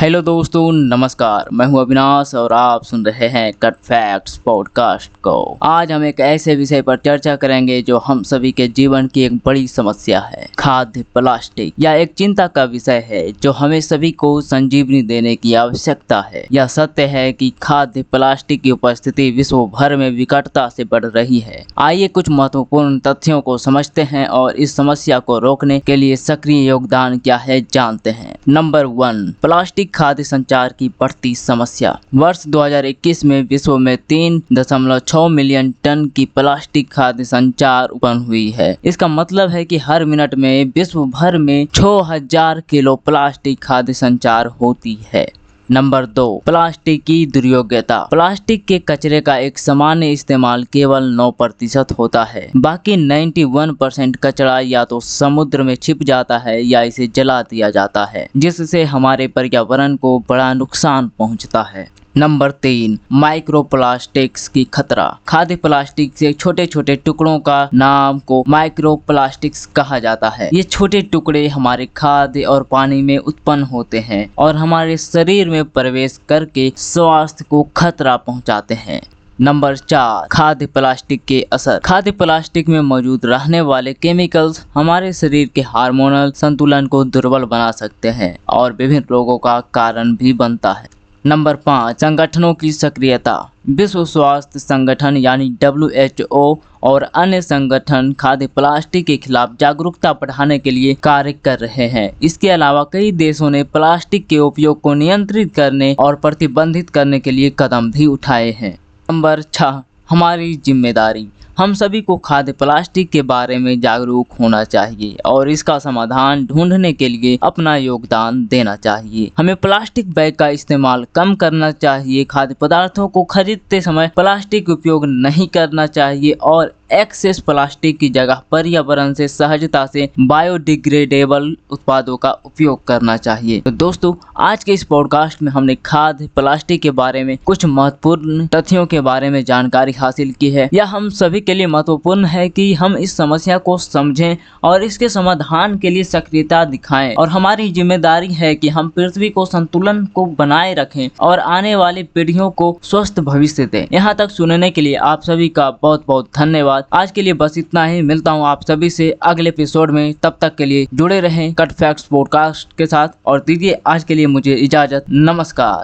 Hello दोस्तों, नमस्कार। मैं हूँ अविनाश और आप सुन रहे हैं कट फैक्ट्स पॉडकास्ट को। आज हम एक ऐसे विषय पर चर्चा करेंगे जो हम सभी के जीवन की एक बड़ी समस्या है, खाद्य प्लास्टिक यह एक चिंता का विषय है, जो हमें सभी को संजीवनी देने की आवश्यकता है। यह सत्य है कि खाद्य प्लास्टिक की उपस्थिति विश्व भर में विकटता से बढ़ रही है। आइए कुछ महत्वपूर्ण तथ्यों को समझते हैं और इस समस्या को रोकने के लिए सक्रिय योगदान क्या है, जानते हैं। नंबर वन, प्लास्टिक खाद्य संचार की बढ़ती समस्या। वर्ष 2021 में विश्व में तीन दशमलव छह मिलियन टन की प्लास्टिक खाद्य संचार उत्पन्न हुई है। इसका मतलब है कि हर मिनट में विश्व भर में छह हज़ार किलो प्लास्टिक खाद्य संचार होती है। नंबर दो, प्लास्टिक की दुर्योग्यता। प्लास्टिक के कचरे का एक सामान्य इस्तेमाल केवल 9 प्रतिशत होता है। बाकी 91 परसेंट कचरा या तो समुद्र में छिप जाता है या इसे जला दिया जाता है, जिससे हमारे पर्यावरण को बड़ा नुकसान पहुँचता है। नंबर तीन माइक्रो प्लास्टिक्स की खतरा। खाद्य प्लास्टिक से छोटे छोटे टुकड़ों का नाम को माइक्रो प्लास्टिक्स कहा जाता है। ये छोटे टुकड़े हमारे खाद्य और पानी में उत्पन्न होते हैं और हमारे शरीर में प्रवेश करके स्वास्थ्य को खतरा पहुंचाते हैं। नंबर चार, खाद्य प्लास्टिक के असर। खाद्य प्लास्टिक में मौजूद रहने वाले केमिकल्स हमारे शरीर के हार्मोनल संतुलन को दुर्बल बना सकते हैं और विभिन्न रोगों का कारण भी बनता है। नंबर पाँच, संगठनों की सक्रियता। विश्व स्वास्थ्य संगठन यानी डब्ल्यू और अन्य संगठन खाद्य प्लास्टिक के खिलाफ जागरूकता बढ़ाने के लिए कार्य कर रहे हैं। इसके अलावा कई देशों ने प्लास्टिक के उपयोग को नियंत्रित करने और प्रतिबंधित करने के लिए कदम भी उठाए हैं। नंबर छह हमारी ज़िम्मेदारी। हम सभी को खाद्य प्लास्टिक के बारे में जागरूक होना चाहिए और इसका समाधान ढूँढने के लिए अपना योगदान देना चाहिए। हमें प्लास्टिक बैग का इस्तेमाल कम करना चाहिए। खाद्य पदार्थों को खरीदते समय प्लास्टिक उपयोग नहीं करना चाहिए और एक्सेस प्लास्टिक की जगह पर्यावरण से सहजता से बायोडिग्रेडेबल उत्पादों का उपयोग करना चाहिए। तो दोस्तों, आज के इस पॉडकास्ट में हमने खाद, प्लास्टिक के बारे में कुछ महत्वपूर्ण तथ्यों के बारे में जानकारी हासिल की है। यह हम सभी के लिए महत्वपूर्ण है कि हम इस समस्या को समझें और इसके समाधान के लिए सक्रियता दिखाएँ। और हमारी ज़िम्मेदारी है कि हम पृथ्वी को संतुलन को बनाए रखें और आने वाली पीढ़ियों को स्वस्थ भविष्य दें। यहाँ तक सुनने के लिए आप सभी का बहुत बहुत धन्यवाद। धन्यवाद। आज के लिए बस इतना ही। मिलता हूँ आप सभी से अगले एपिसोड में। तब तक के लिए जुड़े रहें कट फैक्ट्स पॉडकास्ट के साथ। और दीजिए आज के लिए मुझे इजाज़त। नमस्कार।